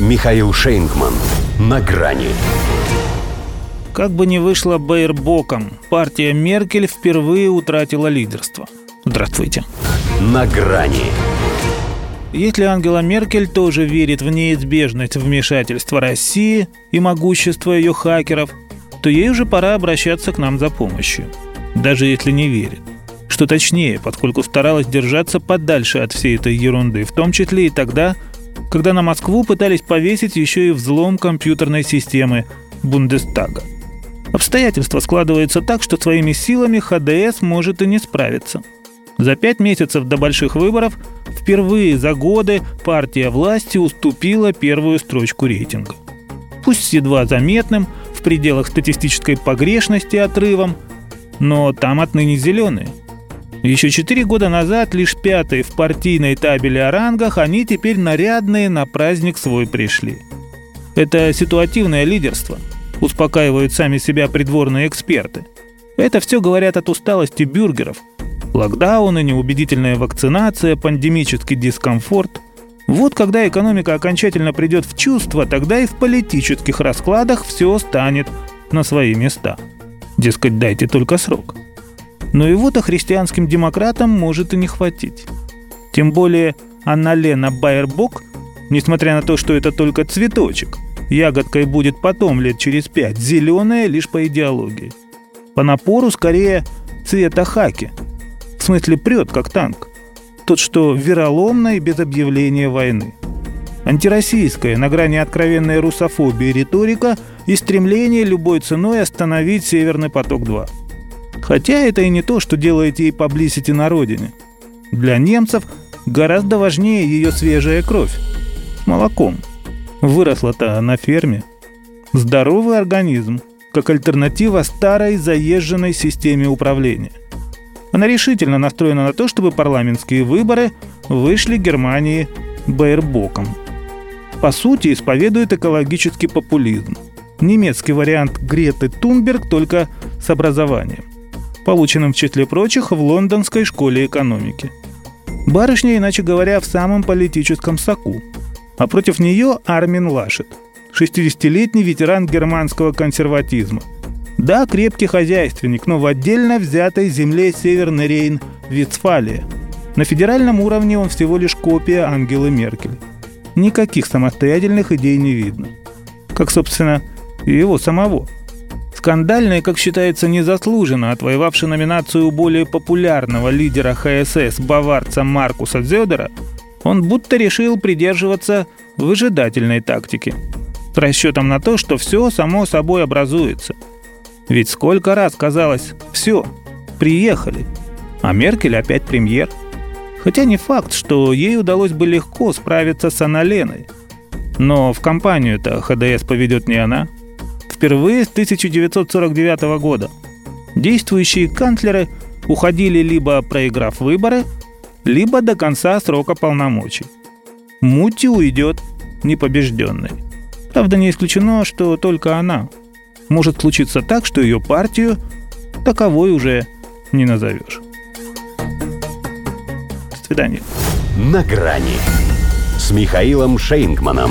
Михаил Шейнгман. На грани. Как бы ни вышло Бейербоком, партия Меркель впервые утратила лидерство. Здравствуйте. На грани. Если Ангела Меркель тоже верит в неизбежность вмешательства России и могущество ее хакеров, то ей уже пора обращаться к нам за помощью. Даже если не верит. Что точнее, поскольку старалась держаться подальше от всей этой ерунды, в том числе и тогда, когда на Москву пытались повесить еще и взлом компьютерной системы Бундестага. Обстоятельства складываются так, что своими силами ХДС может и не справиться. За пять месяцев до больших выборов впервые за годы партия власти уступила первую строчку рейтинга. Пусть с едва заметным, в пределах статистической погрешности отрывом, но там отныне зеленые. Еще четыре года назад лишь пятые в партийной табеле о рангах, они теперь нарядные на праздник свой пришли. Это ситуативное лидерство – успокаивают сами себя придворные эксперты. Это все говорят от усталости бюргеров. Локдауны, неубедительная вакцинация, пандемический дискомфорт. Вот когда экономика окончательно придет в чувство, тогда и в политических раскладах все станет на свои места. Дескать, дайте только срок. Но его-то христианским демократам может и не хватить. Тем более Анна-Лена Байербок, несмотря на то, что это только цветочек, Ягодкой будет потом, лет через пять. Зеленая лишь по идеологии. По напору скорее цвета хаки. В смысле прет, как танк. Тот, что вероломно и без объявления войны. Антироссийская, на грани откровенной русофобии риторика и стремление любой ценой остановить «Северный поток-2». Хотя это и не то, что делает ей поблизости на родине. Для немцев гораздо важнее ее свежая кровь. Молоком – Выросла-то на ферме. Здоровый организм, как альтернатива старой заезженной системе управления. Она решительно настроена на то, чтобы парламентские выборы вышли Германии Бейербоком. По сути, исповедует экологический популизм. Немецкий вариант Греты Тунберг только с образованием, полученным в числе прочих в Лондонской школе экономики. Барышня, иначе говоря, в самом политическом соку – а против нее Армин Лашет, 60-летний ветеран германского консерватизма. Да, крепкий хозяйственник, но в отдельно взятой земле Северный Рейн, Вестфалия. На федеральном уровне он всего лишь копия Ангелы Меркель. Никаких самостоятельных идей не видно. Как, собственно, и его самого. Скандально и, как считается, незаслуженно отвоевавший номинацию более популярного лидера ХСС баварца Маркуса Зёдера – он будто решил придерживаться выжидательной тактики. С расчетом на то, что все само собой образуется. Ведь сколько раз казалось «все, приехали», а Меркель опять премьер. Хотя не факт, что ей удалось бы легко справиться с Аналеной. Но в компанию-то ХДС поведет не она. Впервые с 1949 года действующие канцлеры уходили либо проиграв выборы, либо до конца срока полномочий. Мути уйдет непобежденной. Правда, не исключено, что только она. Может случиться так, что ее партию таковой уже не назовешь. До свидания. На грани с Михаилом Шейнгманом.